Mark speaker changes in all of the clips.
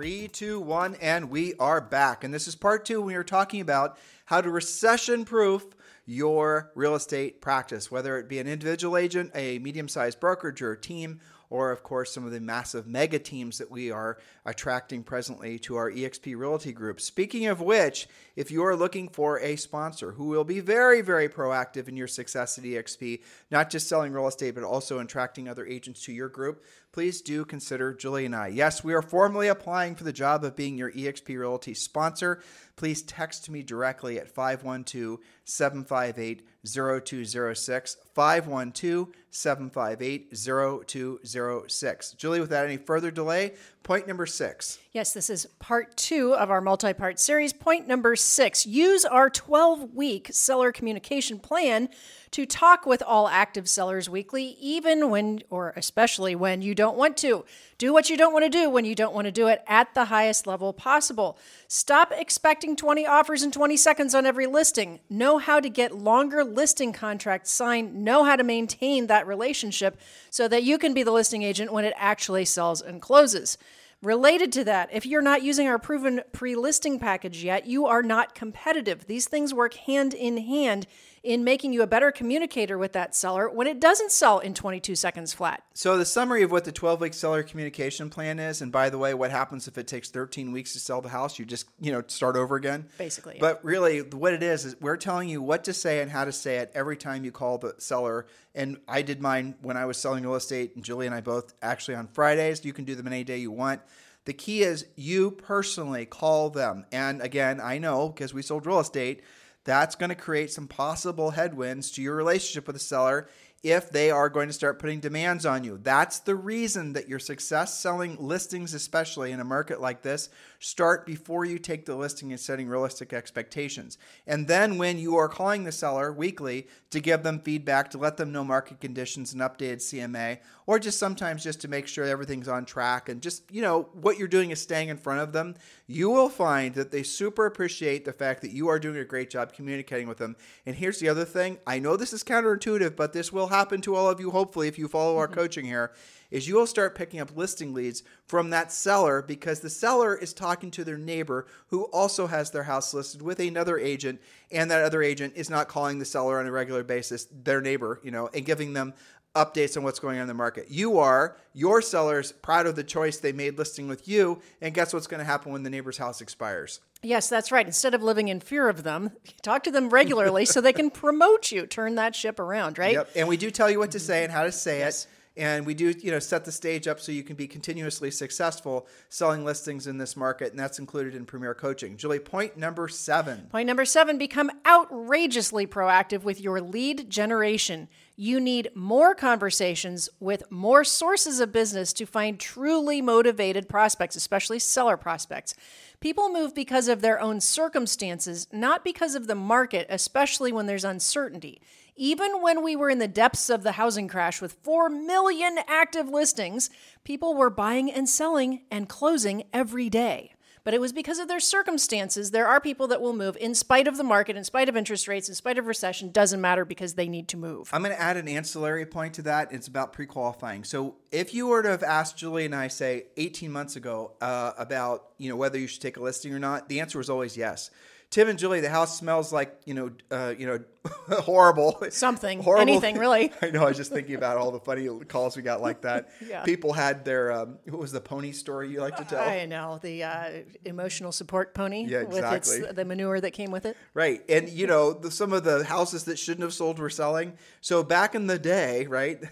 Speaker 1: Three, two, one, and we are back. And this is part two. We are talking about how to recession proof your real estate practice, whether it be an individual agent, a medium sized brokerage, or a team, or of course some of the massive mega teams that we are attracting presently to our EXP Realty Group. Speaking of which, if you are looking for a sponsor who will be very, very proactive in your success at EXP, not just selling real estate, but also attracting other agents to your group, please do consider Julie and I. Yes, we are formally applying for the job of being your EXP Realty sponsor. Please text me directly at 512 758 0206. 512 758 0206. Julie, without any further delay, point number six.
Speaker 2: Yes, this is part two of our multi part series. Point number six use our 12 week seller communication plan to talk with all active sellers weekly, even when, or especially when you don't want to. Do what you don't want to do when you don't want to do it at the highest level possible. Stop expecting 20 offers in 20 seconds on every listing. Know how to get longer listing contracts signed. Know how to maintain that relationship so that you can be the listing agent when it actually sells and closes. Related to that, if you're not using our proven pre listing package yet, you are not competitive. These things work hand in hand in making you a better communicator with that seller when it doesn't sell in 22 seconds flat.
Speaker 1: So, the summary of what the 12 week seller communication plan is, and by the way, what happens if it takes 13 weeks to sell the house? You just, you know, start over again.
Speaker 2: Basically.
Speaker 1: But really, what it is, is we're telling you what to say and how to say it every time you call the seller. And I did mine when I was selling real estate, and Julie and I both actually on Fridays. You can do them any day you want. The key is you personally call them. And again, I know because we sold real estate, that's going to create some possible headwinds to your relationship with the seller if they are going to start putting demands on you. That's the reason that your success selling listings, especially in a market like this, start before you take the listing and setting realistic expectations. And then when you are calling the seller weekly to give them feedback, to let them know market conditions and updated CMA, or just sometimes just to make sure everything's on track and just, you know, what you're doing is staying in front of them, you will find that they super appreciate the fact that you are doing a great job communicating with them. And here's the other thing I know this is counterintuitive, but this will happen to all of you, hopefully, if you follow our mm-hmm. coaching here, is you will start picking up listing leads from that seller because the seller is talking to their neighbor who also has their house listed with another agent, and that other agent is not calling the seller on a regular basis, their neighbor, you know, and giving them updates on what's going on in the market. You are your sellers proud of the choice they made listing with you, and guess what's going to happen when the neighbor's house expires?
Speaker 2: Yes, that's right. Instead of living in fear of them, talk to them regularly so they can promote you, turn that ship around, right?
Speaker 1: Yep. And we do tell you what to mm-hmm. say and how to say yes. it. And we do, you know, set the stage up so you can be continuously successful selling listings in this market, and that's included in Premier Coaching. Julie, point number seven.
Speaker 2: Point number seven: become outrageously proactive with your lead generation. You need more conversations with more sources of business to find truly motivated prospects, especially seller prospects. People move because of their own circumstances, not because of the market, especially when there's uncertainty. Even when we were in the depths of the housing crash with 4 million active listings, people were buying and selling and closing every day but it was because of their circumstances. There are people that will move in spite of the market, in spite of interest rates, in spite of recession, doesn't matter because they need to move.
Speaker 1: I'm going to add an ancillary point to that. It's about pre qualifying. So if you were to have asked Julie and I, say, 18 months ago uh, about you know whether you should take a listing or not, the answer was always yes. Tim and Julie, the house smells like you know, uh, you know, horrible.
Speaker 2: Something, horrible. anything, really.
Speaker 1: I know. I was just thinking about all the funny calls we got like that. yeah. People had their um, what was the pony story you like to tell?
Speaker 2: I know the uh, emotional support pony.
Speaker 1: Yeah, exactly.
Speaker 2: With its, the manure that came with it.
Speaker 1: Right, and you know the, some of the houses that shouldn't have sold were selling. So back in the day, right,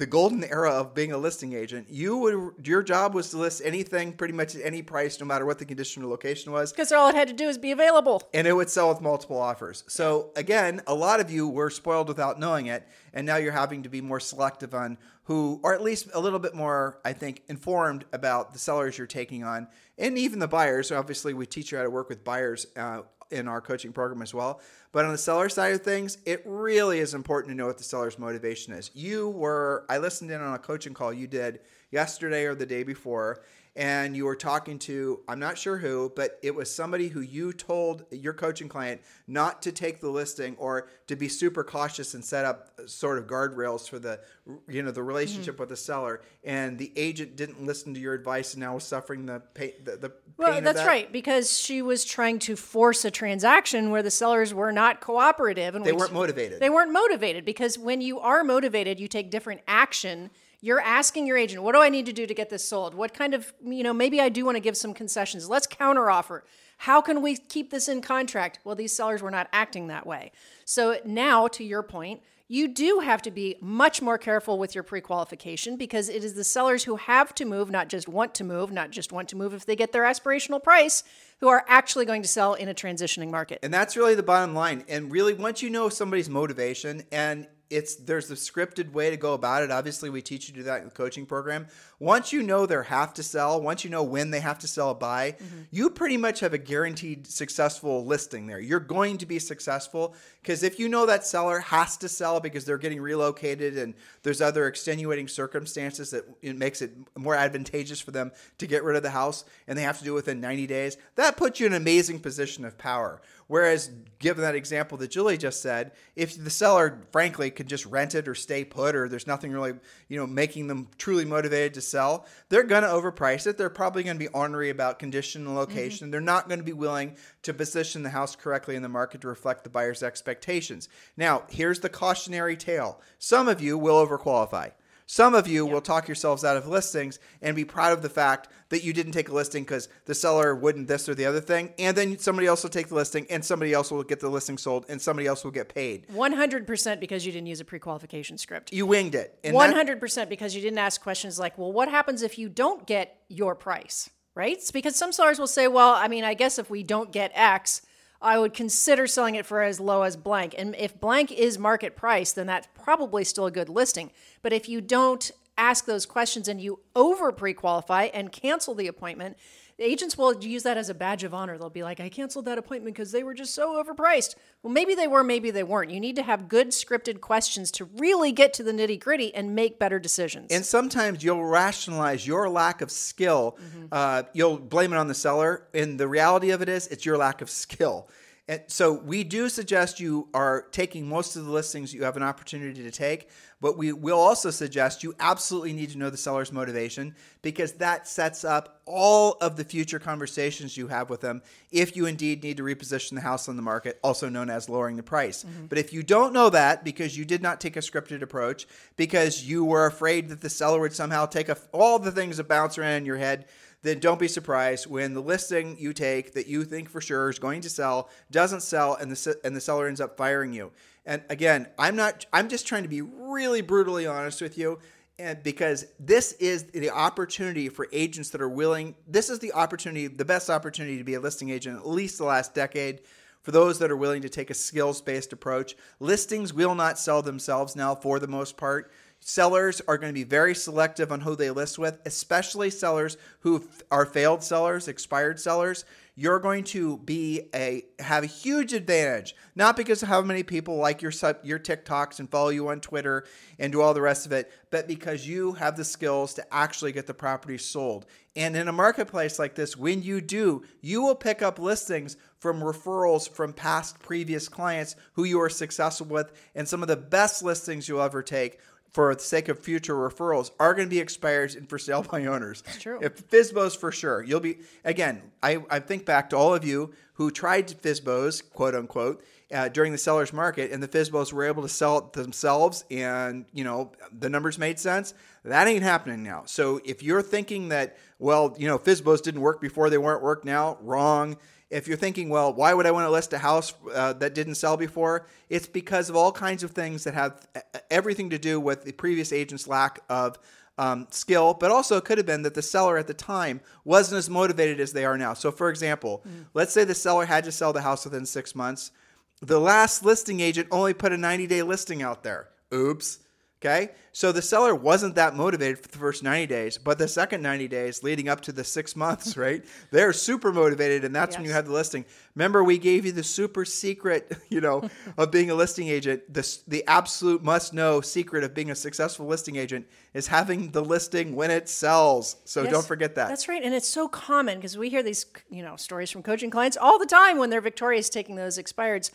Speaker 1: the golden era of being a listing agent, you would your job was to list anything pretty much at any price, no matter what the condition or location was.
Speaker 2: Because all it had to do is be available
Speaker 1: and it would sell with multiple offers. So again, a lot of you were spoiled without knowing it, and now you're having to be more selective on who, or at least a little bit more, I think, informed about the sellers you're taking on, and even the buyers. Obviously, we teach you how to work with buyers uh, in our coaching program as well. But on the seller side of things, it really is important to know what the seller's motivation is. You were, I listened in on a coaching call you did yesterday or the day before and you were talking to I'm not sure who, but it was somebody who you told your coaching client not to take the listing or to be super cautious and set up sort of guardrails for the you know the relationship
Speaker 2: Mm-hmm.
Speaker 1: with the seller and the agent didn't listen to your advice and now was suffering the pain the, the
Speaker 2: Well,
Speaker 1: pain
Speaker 2: that's
Speaker 1: that.
Speaker 2: right, because she was trying to force a transaction where the sellers were not cooperative and
Speaker 1: They weren't motivated.
Speaker 2: They weren't motivated because when you are motivated, you take different action. You're asking your agent, "What do I need to do to get this sold? What kind of, you know, maybe I do want to give some concessions. Let's counteroffer. How can we keep this in contract?" Well, these sellers were not acting that way. So now, to your point, you do have to be much more careful with your pre-qualification because it is the sellers who have to move, not just want to move, not just want to move if they get their aspirational price, who are actually going to sell in a transitioning market.
Speaker 1: And that's really the bottom line. And really, once you know somebody's motivation, and it's there's a scripted way to go about it. Obviously, we teach you to do that in the coaching program. Once you know their have to sell, once you know when they have to sell a buy, mm-hmm. you pretty much have a guaranteed successful listing there. You're going to be successful because if you know that seller has to sell because they're getting relocated and there's other extenuating circumstances that it makes it more advantageous for them to get rid of the house and they have to do it within 90 days, that puts you in an amazing position of power. Whereas, given that example that Julie just said, if the seller, frankly, could just rent it or stay put, or there's nothing really, you know, making them truly motivated to sell, they're going to overprice it. They're probably going to be ornery about condition and mm-hmm. location. They're not going to be willing to position the house correctly in the market to reflect the buyer's expectations. Now, here's the cautionary tale: some of you will overqualify. Some of you will talk yourselves out of listings and be proud of the fact that you didn't take a listing because the seller wouldn't this or the other thing. And then somebody else will take the listing and somebody else will get the listing sold and somebody else will get paid.
Speaker 2: 100% because you didn't use a pre-qualification script.
Speaker 1: You winged it. And
Speaker 2: One
Speaker 1: that-
Speaker 2: hundred percent because you didn't ask questions like, "Well, what happens if you don't get your price?" Right? Because some sellers will say, "Well, I mean, I guess if we don't get X, I would consider selling it for as low as blank." And if blank is market price, then that's probably still a good listing. But if you don't ask those questions and you over pre-qualify and cancel the appointment, the agents will use that as a badge of honor. They'll be like, I canceled that appointment because they were just so overpriced. Well, maybe they were, maybe they weren't. You need to have good scripted questions to really get to the nitty gritty and make better decisions.
Speaker 1: And sometimes you'll rationalize your lack of skill. Uh, you'll blame it on the seller. And the reality of it is, it's your lack of skill. And so we do suggest you are taking most of the listings you have an opportunity to take, but we will also suggest you absolutely need to know the seller's motivation because that sets up all of the future conversations you have with them if you indeed need to reposition the house on the market, also known as lowering the price. Mm-hmm. But if you don't know that because you did not take a scripted approach, because you were afraid that the seller would somehow take a, all the things that bounce around in your head, then don't be surprised when the listing you take that you think for sure is going to sell doesn't sell and the and the seller ends up firing you. And again, I'm not I'm just trying to be really brutally honest with you and because this is the opportunity for agents that are willing this is the opportunity the best opportunity to be a listing agent at least the last decade for those that are willing to take a skills based approach. Listings will not sell themselves now for the most part. Sellers are going to be very selective on who they list with, especially sellers who are failed sellers, expired sellers. You're going to be a have a huge advantage, not because of how many people like your your TikToks and follow you on Twitter and do all the rest of it, but because you have the skills to actually get the property sold. And in a marketplace like this, when you do, you will pick up listings from referrals from past previous clients who you are successful with, and some of the best listings you'll ever take for the sake of future referrals are going to be expired and for sale by owners. It's
Speaker 2: true.
Speaker 1: If FISBOs for sure. You'll be again. I, I think back to all of you who tried FISBOs, quote unquote, uh, during the seller's market, and the FISBOs were able to sell it themselves, and you know the numbers made sense. That ain't happening now. So if you're thinking that, well, you know, FISBOs didn't work before, they weren't work now, wrong. If you're thinking, well, why would I want to list a house uh, that didn't sell before? It's because of all kinds of things that have everything to do with the previous agent's lack of um, skill, but also it could have been that the seller at the time wasn't as motivated as they are now. So, for example, let's say the seller had to sell the house within six months. The last listing agent only put a 90 day listing out there. Oops. Okay. So the seller wasn't that motivated for the first 90 days, but the second 90 days leading up to the six months, right? They're super motivated. And that's when you have the listing. Remember, we gave you the super secret, you know, of being a listing agent. The, the absolute must know secret of being a successful listing agent is having the listing when it sells. So
Speaker 2: Yes,
Speaker 1: don't forget that.
Speaker 2: That's right, and it's so common because we hear these, you know, stories from coaching clients all the time when they're victorious taking those expireds.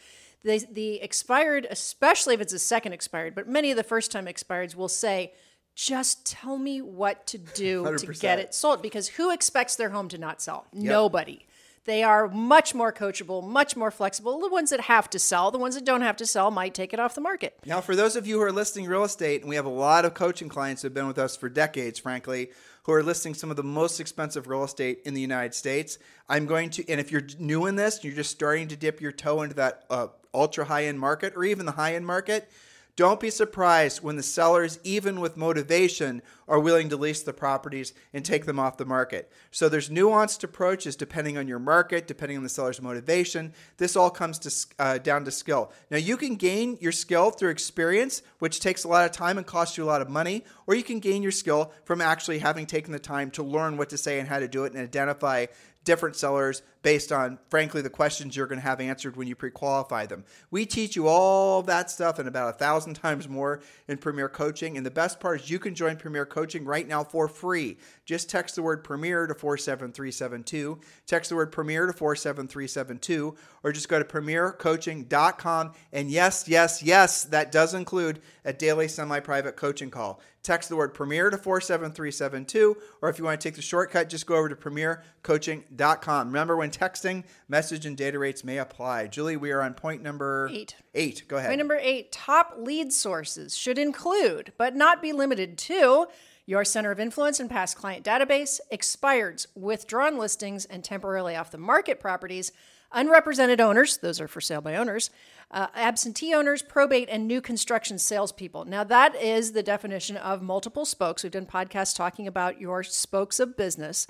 Speaker 2: The, the expired, especially if it's a second expired, but many of the first time expireds will say, "Just tell me what to do to
Speaker 1: 100%.
Speaker 2: get it sold." Because who expects their home to not sell? Nobody. They are much more coachable, much more flexible. The ones that have to sell, the ones that don't have to sell, might take it off the market.
Speaker 1: Now, for those of you who are listing real estate, and we have a lot of coaching clients who have been with us for decades, frankly, who are listing some of the most expensive real estate in the United States, I'm going to, and if you're new in this, you're just starting to dip your toe into that uh, ultra high end market or even the high end market, don't be surprised when the sellers, even with motivation, are willing to lease the properties and take them off the market. So there's nuanced approaches depending on your market, depending on the seller's motivation. This all comes to uh, down to skill. Now you can gain your skill through experience, which takes a lot of time and costs you a lot of money, or you can gain your skill from actually having taken the time to learn what to say and how to do it and identify different sellers based on, frankly, the questions you're going to have answered when you pre qualify them. We teach you all that stuff and about a thousand times more in Premier Coaching. And the best part is you can join Premier Coaching right now for free. Just text the word Premier to 47372. Text the word Premier to 47372, or just go to premiercoaching.com. And yes, yes, yes, that does include a daily semi private coaching call. Text the word Premier to 47372, or if you want to take the shortcut, just go over to premiercoaching.com. Remember, when texting, message and data rates may apply. Julie, we are on point number
Speaker 2: Eight.
Speaker 1: Eight. Go ahead.
Speaker 2: Point number eight top lead sources should include, but not be limited to, your center of influence and past client database, expireds, withdrawn listings, and temporarily off the market properties, unrepresented owners, those are for sale by owners, uh, absentee owners, probate, and new construction salespeople. Now, that is the definition of multiple spokes. We've done podcasts talking about your spokes of business.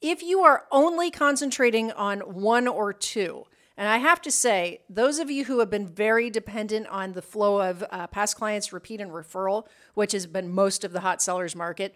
Speaker 2: If you are only concentrating on one or two, and I have to say, those of you who have been very dependent on the flow of uh, past clients, repeat and referral, which has been most of the hot sellers market,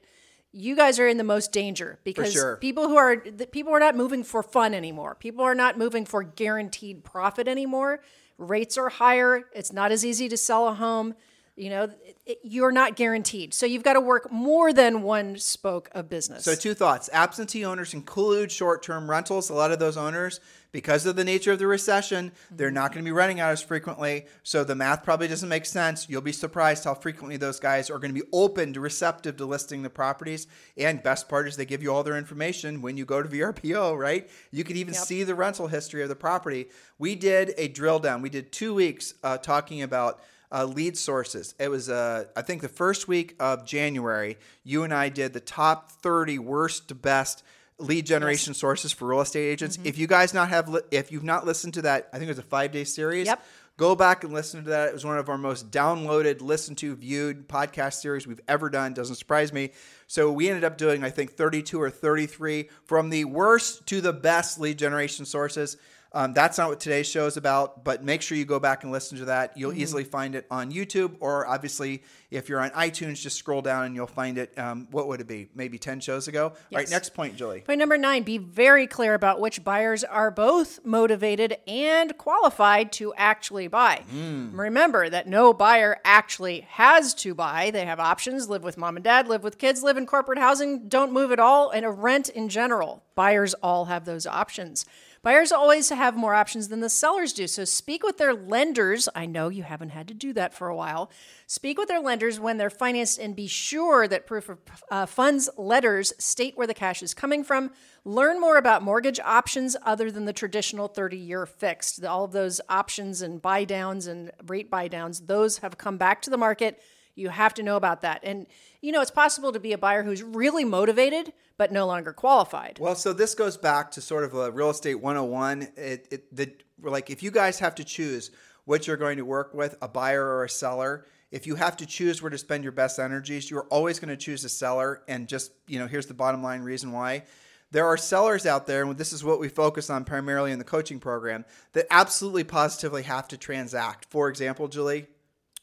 Speaker 2: you guys are in the most danger because
Speaker 1: sure.
Speaker 2: people who are the people are not moving for fun anymore. People are not moving for guaranteed profit anymore. Rates are higher. It's not as easy to sell a home. You know, it- you're not guaranteed. So you've got to work more than one spoke of business.
Speaker 1: So, two thoughts. Absentee owners include short term rentals. A lot of those owners, because of the nature of the recession, they're not going to be renting out as frequently. So, the math probably doesn't make sense. You'll be surprised how frequently those guys are going to be open to receptive to listing the properties. And best part is they give you all their information when you go to VRBO, right? You can even
Speaker 2: Yep.
Speaker 1: see the rental history of the property. We did a drill down. We did two weeks uh, talking about uh, lead sources. It was, uh, I think, the first week of January. You and I did the top 30 worst to best lead generation sources for real estate agents.
Speaker 2: Mm-hmm.
Speaker 1: If you guys not have, li- if you've not listened to that, I think it was a five day series.
Speaker 2: Yep.
Speaker 1: Go back and listen to that. It was one of our most downloaded, listened to, viewed podcast series we've ever done. Doesn't surprise me. So we ended up doing, I think, 32 or 33 from the worst to the best lead generation sources. Um, that's not what today's show is about, but make sure you go back and listen to that. You'll easily find it on YouTube, or obviously, if you're on iTunes, just scroll down and you'll find it. Um, what would it be? Maybe 10 shows ago? All right, next point, Julie.
Speaker 2: Point number nine be very clear about which buyers are both motivated and qualified to actually buy. Remember that no buyer actually has to buy. They have options live with mom and dad, live with kids, live in corporate housing, don't move at all, and a rent in general. Buyers all have those options. Buyers always have more options than the sellers do. So speak with their lenders. I know you haven't had to do that for a while. Speak with their lenders when they're financed and be sure that proof of uh, funds letters state where the cash is coming from. Learn more about mortgage options other than the traditional 30 year fixed. All of those options and buy downs and rate buy downs, those have come back to the market. You have to know about that. And, you know, it's possible to be a buyer who's really motivated, but no longer qualified.
Speaker 1: Well, so this goes back to sort of a real estate 101. It, it, the, like if you guys have to choose which you're going to work with, a buyer or a seller, if you have to choose where to spend your best energies, you're always going to choose a seller. And just, you know, here's the bottom line reason why. There are sellers out there, and this is what we focus on primarily in the coaching program, that absolutely positively have to transact. For example, Julie,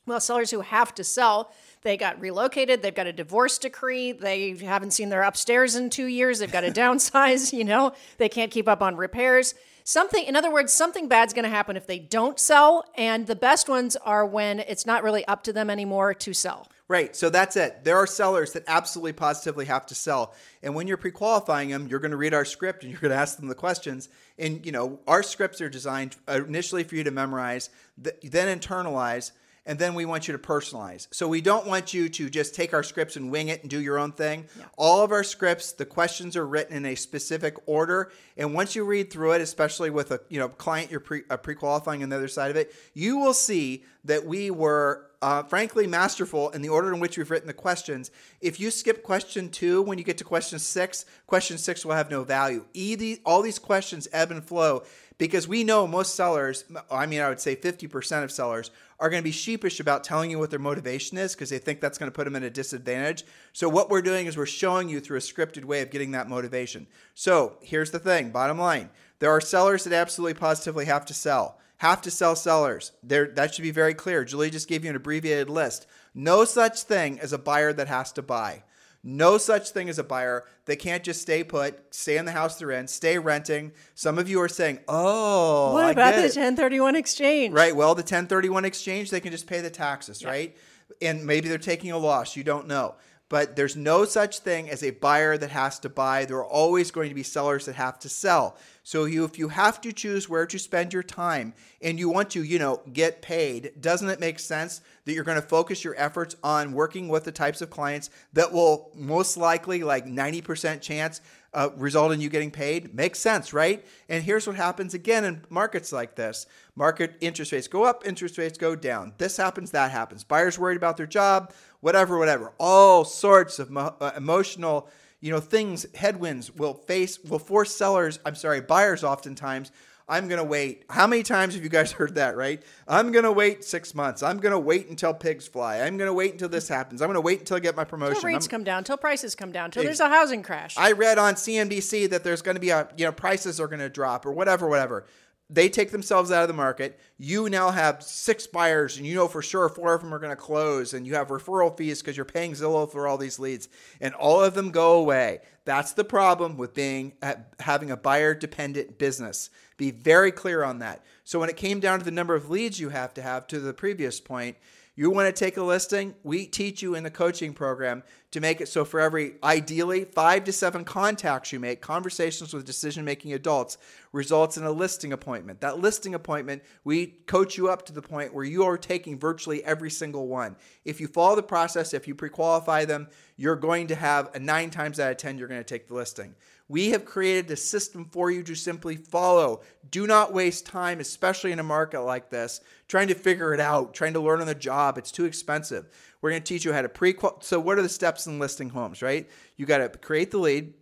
Speaker 2: well, sellers who have to sell, they got relocated, they've got a divorce decree, they haven't seen their upstairs in two years, they've got to downsize, you know, they can't keep up on repairs. Something, in other words, something bad's going to happen if they don't sell. And the best ones are when it's not really up to them anymore to sell.
Speaker 1: Right. So that's it. There are sellers that absolutely positively have to sell. And when you're pre-qualifying them, you're going to read our script and you're going to ask them the questions. And you know, our scripts are designed initially for you to memorize, then internalize, and then we want you to personalize. So we don't want you to just take our scripts and wing it and do your own thing. Yeah. All of our scripts, the questions are written in a specific order, and once you read through it, especially with a you know client you're pre, uh, pre-qualifying on the other side of it, you will see that we were uh, frankly masterful in the order in which we've written the questions. If you skip question two when you get to question six, question six will have no value. E, all these questions ebb and flow because we know most sellers, I mean, I would say 50% of sellers are going to be sheepish about telling you what their motivation is because they think that's going to put them at a disadvantage. So, what we're doing is we're showing you through a scripted way of getting that motivation. So, here's the thing bottom line there are sellers that absolutely positively have to sell. Have to sell sellers. That should be very clear. Julie just gave you an abbreviated list. No such thing as a buyer that has to buy. No such thing as a buyer. They can't just stay put, stay in the house they're in, stay renting. Some of you are saying, "Oh,
Speaker 2: what about the 1031 exchange?"
Speaker 1: Right. Well, the 1031 exchange, they can just pay the taxes, yeah. right? And maybe they're taking a loss. You don't know. But there's no such thing as a buyer that has to buy. There are always going to be sellers that have to sell. So you, if you have to choose where to spend your time and you want to, you know, get paid, doesn't it make sense that you're going to focus your efforts on working with the types of clients that will most likely, like 90% chance, uh, result in you getting paid? Makes sense, right? And here's what happens again in markets like this market interest rates go up, interest rates go down. This happens, that happens. Buyers worried about their job, whatever, whatever. All sorts of mo- uh, emotional you know things headwinds will face will force sellers i'm sorry buyers oftentimes i'm going to wait. How many times have you guys heard that right? I'm going to wait six months. I'm going to wait until pigs fly. I'm going to wait until this happens. I'm going to wait until i get my promotion.
Speaker 2: until rates I'm, come down until prices come down until there's a housing crash.
Speaker 1: I read on cnbc that there's going to be a you know prices are going to drop or whatever whatever. They take themselves out of the market. You now have six buyers, and you know for sure four of them are going to close, and you have referral fees because you're paying Zillow for all these leads, and all of them go away. That's the problem with being having a buyer dependent business. Be very clear on that. So when it came down to the number of leads you have to have to the previous point, you want to take a listing? We teach you in the coaching program to make it so for every ideally five to seven contacts you make, conversations with decision making adults results in a listing appointment. That listing appointment, we coach you up to the point where you are taking virtually every single one. If you follow the process, if you pre qualify them, you're going to have a nine times out of 10, you're going to take the listing. We have created a system for you to simply follow. Do not waste time, especially in a market like this, trying to figure it out, trying to learn on the job. It's too expensive. We're going to teach you how to pre So, what are the steps in listing homes, right? You got to create the lead,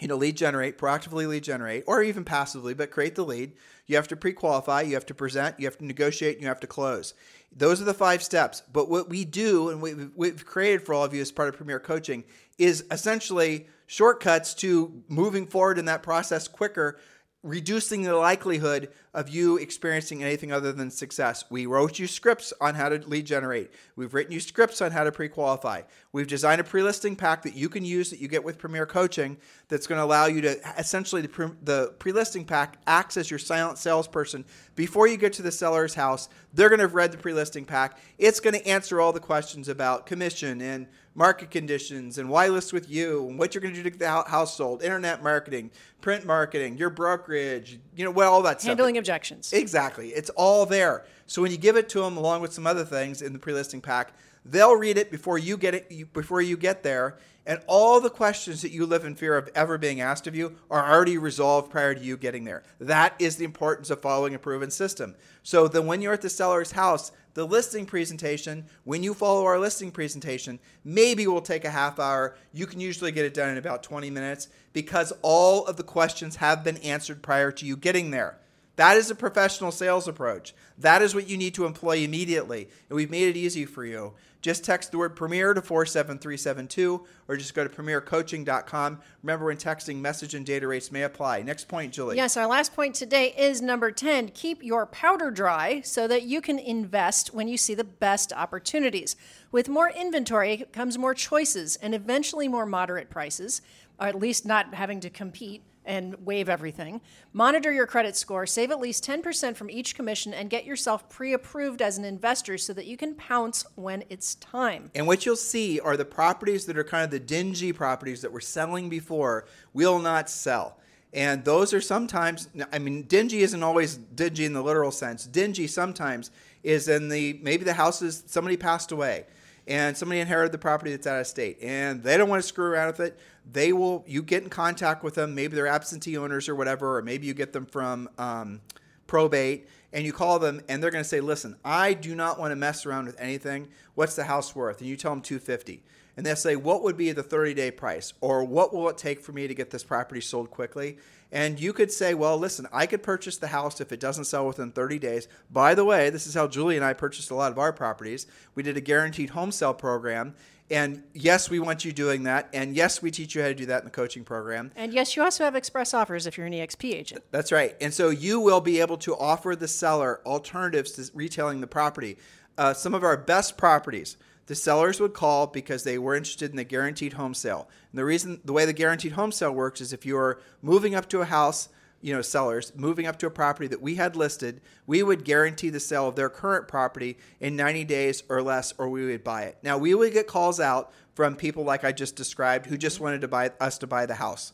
Speaker 1: you know, lead generate, proactively lead generate, or even passively, but create the lead. You have to pre qualify, you have to present, you have to negotiate, and you have to close. Those are the five steps. But what we do, and we've created for all of you as part of Premier Coaching, is essentially shortcuts to moving forward in that process quicker reducing the likelihood of you experiencing anything other than success. We wrote you scripts on how to lead generate. We've written you scripts on how to pre-qualify. We've designed a pre-listing pack that you can use that you get with Premier Coaching that's going to allow you to essentially the, pre- the pre-listing pack acts as your silent salesperson before you get to the seller's house. They're going to have read the pre-listing pack. It's going to answer all the questions about commission and market conditions and why list with you and what you're going to do to the house sold, internet marketing, print marketing, your brokerage, you know, what all that
Speaker 2: stuff. Objections.
Speaker 1: Exactly. It's all there. So when you give it to them along with some other things in the pre-listing pack, they'll read it before you get it before you get there and all the questions that you live in fear of ever being asked of you are already resolved prior to you getting there. That is the importance of following a proven system. So then when you're at the seller's house, the listing presentation, when you follow our listing presentation, maybe will take a half hour. You can usually get it done in about 20 minutes because all of the questions have been answered prior to you getting there. That is a professional sales approach. That is what you need to employ immediately. And we've made it easy for you. Just text the word Premier to 47372 or just go to premiercoaching.com. Remember, when texting, message and data rates may apply. Next point, Julie.
Speaker 2: Yes, our last point today is number 10. Keep your powder dry so that you can invest when you see the best opportunities. With more inventory comes more choices and eventually more moderate prices, or at least not having to compete and waive everything. Monitor your credit score, save at least 10% from each commission, and get yourself pre approved as an investor so that you can pounce when it's time.
Speaker 1: And what you'll see are the properties that are kind of the dingy properties that were selling before will not sell. And those are sometimes, I mean, dingy isn't always dingy in the literal sense. Dingy sometimes is in the, maybe the house is, somebody passed away and somebody inherited the property that's out of state and they don't want to screw around with it they will you get in contact with them maybe they're absentee owners or whatever or maybe you get them from um, probate and you call them and they're going to say listen i do not want to mess around with anything. What's the house worth? And you tell them 250 and they'll say what would be the 30 day price or what will it take for me to get this property sold quickly and you could say, well, listen, I could purchase the house if it doesn't sell within 30 days. By the way, this is how Julie and I purchased a lot of our properties. We did a guaranteed home sale program. And yes, we want you doing that. And yes, we teach you how to do that in the coaching program.
Speaker 2: And yes, you also have express offers if you're an EXP agent.
Speaker 1: That's right. And so you will be able to offer the seller alternatives to retailing the property. Uh, some of our best properties the sellers would call because they were interested in the guaranteed home sale. And the reason, the way the guaranteed home sale works is if you are moving up to a house, you know, sellers moving up to a property that we had listed, we would guarantee the sale of their current property in 90 days or less, or we would buy it. Now, we would get calls out from people like I just described who just wanted to buy us to buy the house.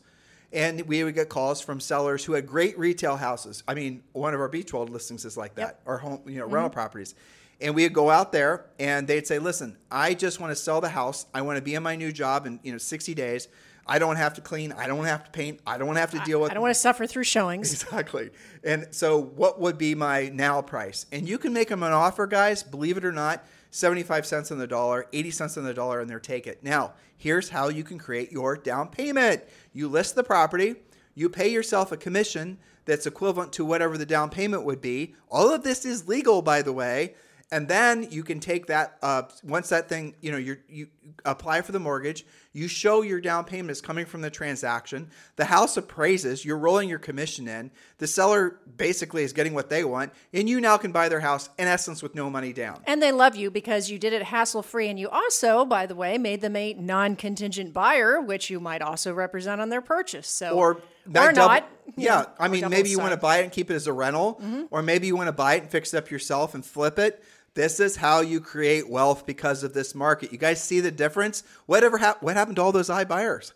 Speaker 1: And we would get calls from sellers who had great retail houses. I mean, one of our Beach World listings is like that, yep. or home, you know, mm-hmm. rental properties. And we'd go out there and they'd say, listen, I just want to sell the house. I want to be in my new job in you know 60 days. I don't have to clean. I don't have to paint. I don't have to deal with.
Speaker 2: I don't want to suffer through showings.
Speaker 1: Exactly. And so, what would be my now price? And you can make them an offer, guys. Believe it or not, 75 cents on the dollar, 80 cents on the dollar, and they're take it. Now, here's how you can create your down payment. You list the property. You pay yourself a commission that's equivalent to whatever the down payment would be. All of this is legal, by the way and then you can take that uh, once that thing you know you you apply for the mortgage you show your down payment is coming from the transaction the house appraises you're rolling your commission in the seller basically is getting what they want and you now can buy their house in essence with no money down
Speaker 2: and they love you because you did it hassle free and you also by the way made them a non-contingent buyer which you might also represent on their purchase so
Speaker 1: or
Speaker 2: or double, not.
Speaker 1: Yeah, I mean, maybe you want to buy it and keep it as a rental, mm-hmm. or maybe you want to buy it and fix it up yourself and flip it. This is how you create wealth because of this market. You guys see the difference? Whatever ha- what happened to all those iBuyers?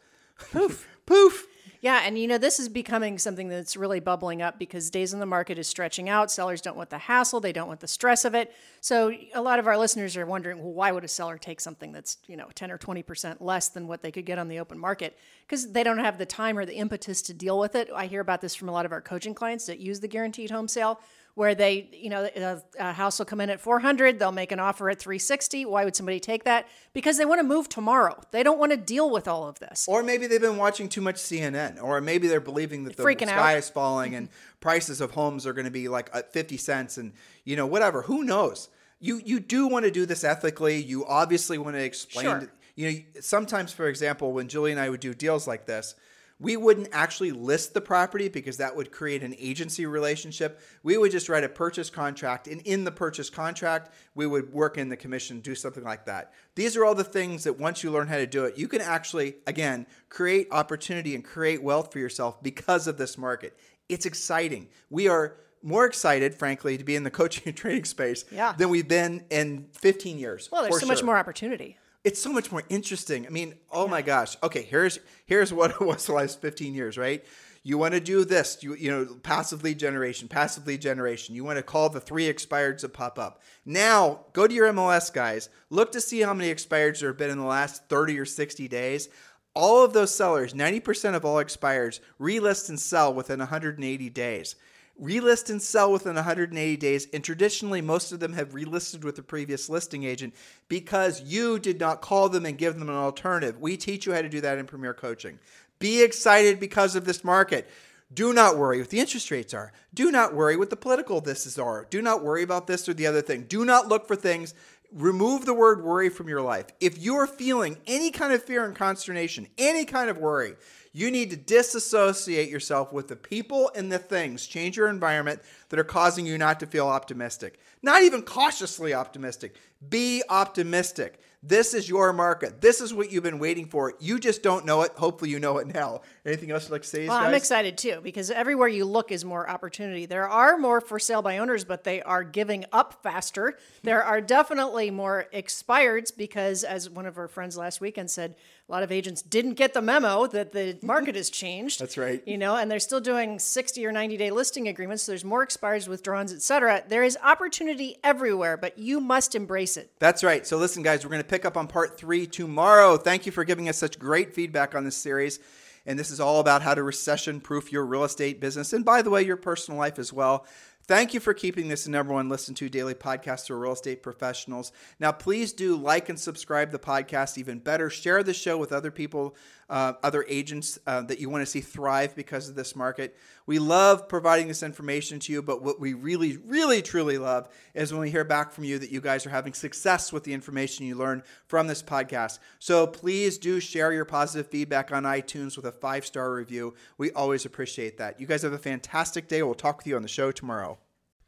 Speaker 2: Poof.
Speaker 1: Poof.
Speaker 2: Yeah, and you know, this is becoming something that's really bubbling up because days in the market is stretching out. Sellers don't want the hassle, they don't want the stress of it. So a lot of our listeners are wondering, well, why would a seller take something that's, you know, 10 or 20% less than what they could get on the open market? Because they don't have the time or the impetus to deal with it. I hear about this from a lot of our coaching clients that use the guaranteed home sale where they, you know, a, a, house will come in at 400, they'll make an offer at 360. Why would somebody take that? Because they want to move tomorrow. They don't want to deal with all of this.
Speaker 1: Or maybe they've been watching too much CNN, or maybe they're believing that the Freaking sky out. is falling and mm-hmm. prices of homes are going to be like uh, 50 cents and, you know, whatever. Who knows? You you do want to do this ethically. You obviously want to explain. Sure. You know, sometimes, for example, when Julie and I would do deals like this, we wouldn't actually list the property because that would create an agency relationship. We would just write a purchase contract, and in the purchase contract, we would work in the commission, do something like that. These are all the things that once you learn how to do it, you can actually, again, create opportunity and create wealth for yourself because of this market. It's exciting. We are more excited, frankly, to be in the coaching and training space
Speaker 2: yeah.
Speaker 1: than we've been in 15 years.
Speaker 2: Well, there's so sure. much more opportunity
Speaker 1: it's so much more interesting. I mean, oh yeah. my gosh. Okay, here's here's what it was the last 15 years, right? You want to do this, you you know, passive lead generation, passive lead generation. You want to call the three expireds that pop up. Now, go to your MLS guys, look to see how many expireds there have been in the last 30 or 60 days. All of those sellers, 90% of all expireds, relist and sell within 180 days relist and sell within 180 days. And traditionally, most of them have relisted with the previous listing agent because you did not call them and give them an alternative. We teach you how to do that in Premier Coaching. Be excited because of this market. Do not worry what the interest rates are. Do not worry what the political this is are. Do not worry about this or the other thing. Do not look for things. Remove the word worry from your life. If you're feeling any kind of fear and consternation, any kind of worry, you need to disassociate yourself with the people and the things, change your environment that are causing you not to feel optimistic. Not even cautiously optimistic. Be optimistic. This is your market. This is what you've been waiting for. You just don't know it. Hopefully, you know it now. Anything else you'd like to say?
Speaker 2: Well,
Speaker 1: guys?
Speaker 2: I'm excited too because everywhere you look is more opportunity. There are more for sale by owners, but they are giving up faster. There are definitely more expireds because, as one of our friends last weekend said, a lot of agents didn't get the memo that the market has changed.
Speaker 1: That's right.
Speaker 2: You know, and they're still doing 60 or 90 day listing agreements. So there's more expires, withdrawals, etc. There is opportunity everywhere, but you must embrace it.
Speaker 1: That's right. So, listen, guys, we're going to pick up on part three tomorrow. Thank you for giving us such great feedback on this series. And this is all about how to recession proof your real estate business. And by the way, your personal life as well. Thank you for keeping this the number one listen to daily podcast for real estate professionals. Now, please do like and subscribe the podcast. Even better, share the show with other people, uh, other agents uh, that you want to see thrive because of this market. We love providing this information to you, but what we really, really, truly love is when we hear back from you that you guys are having success with the information you learn from this podcast. So please do share your positive feedback on iTunes with a five star review. We always appreciate that. You guys have a fantastic day. We'll talk with you on the show tomorrow.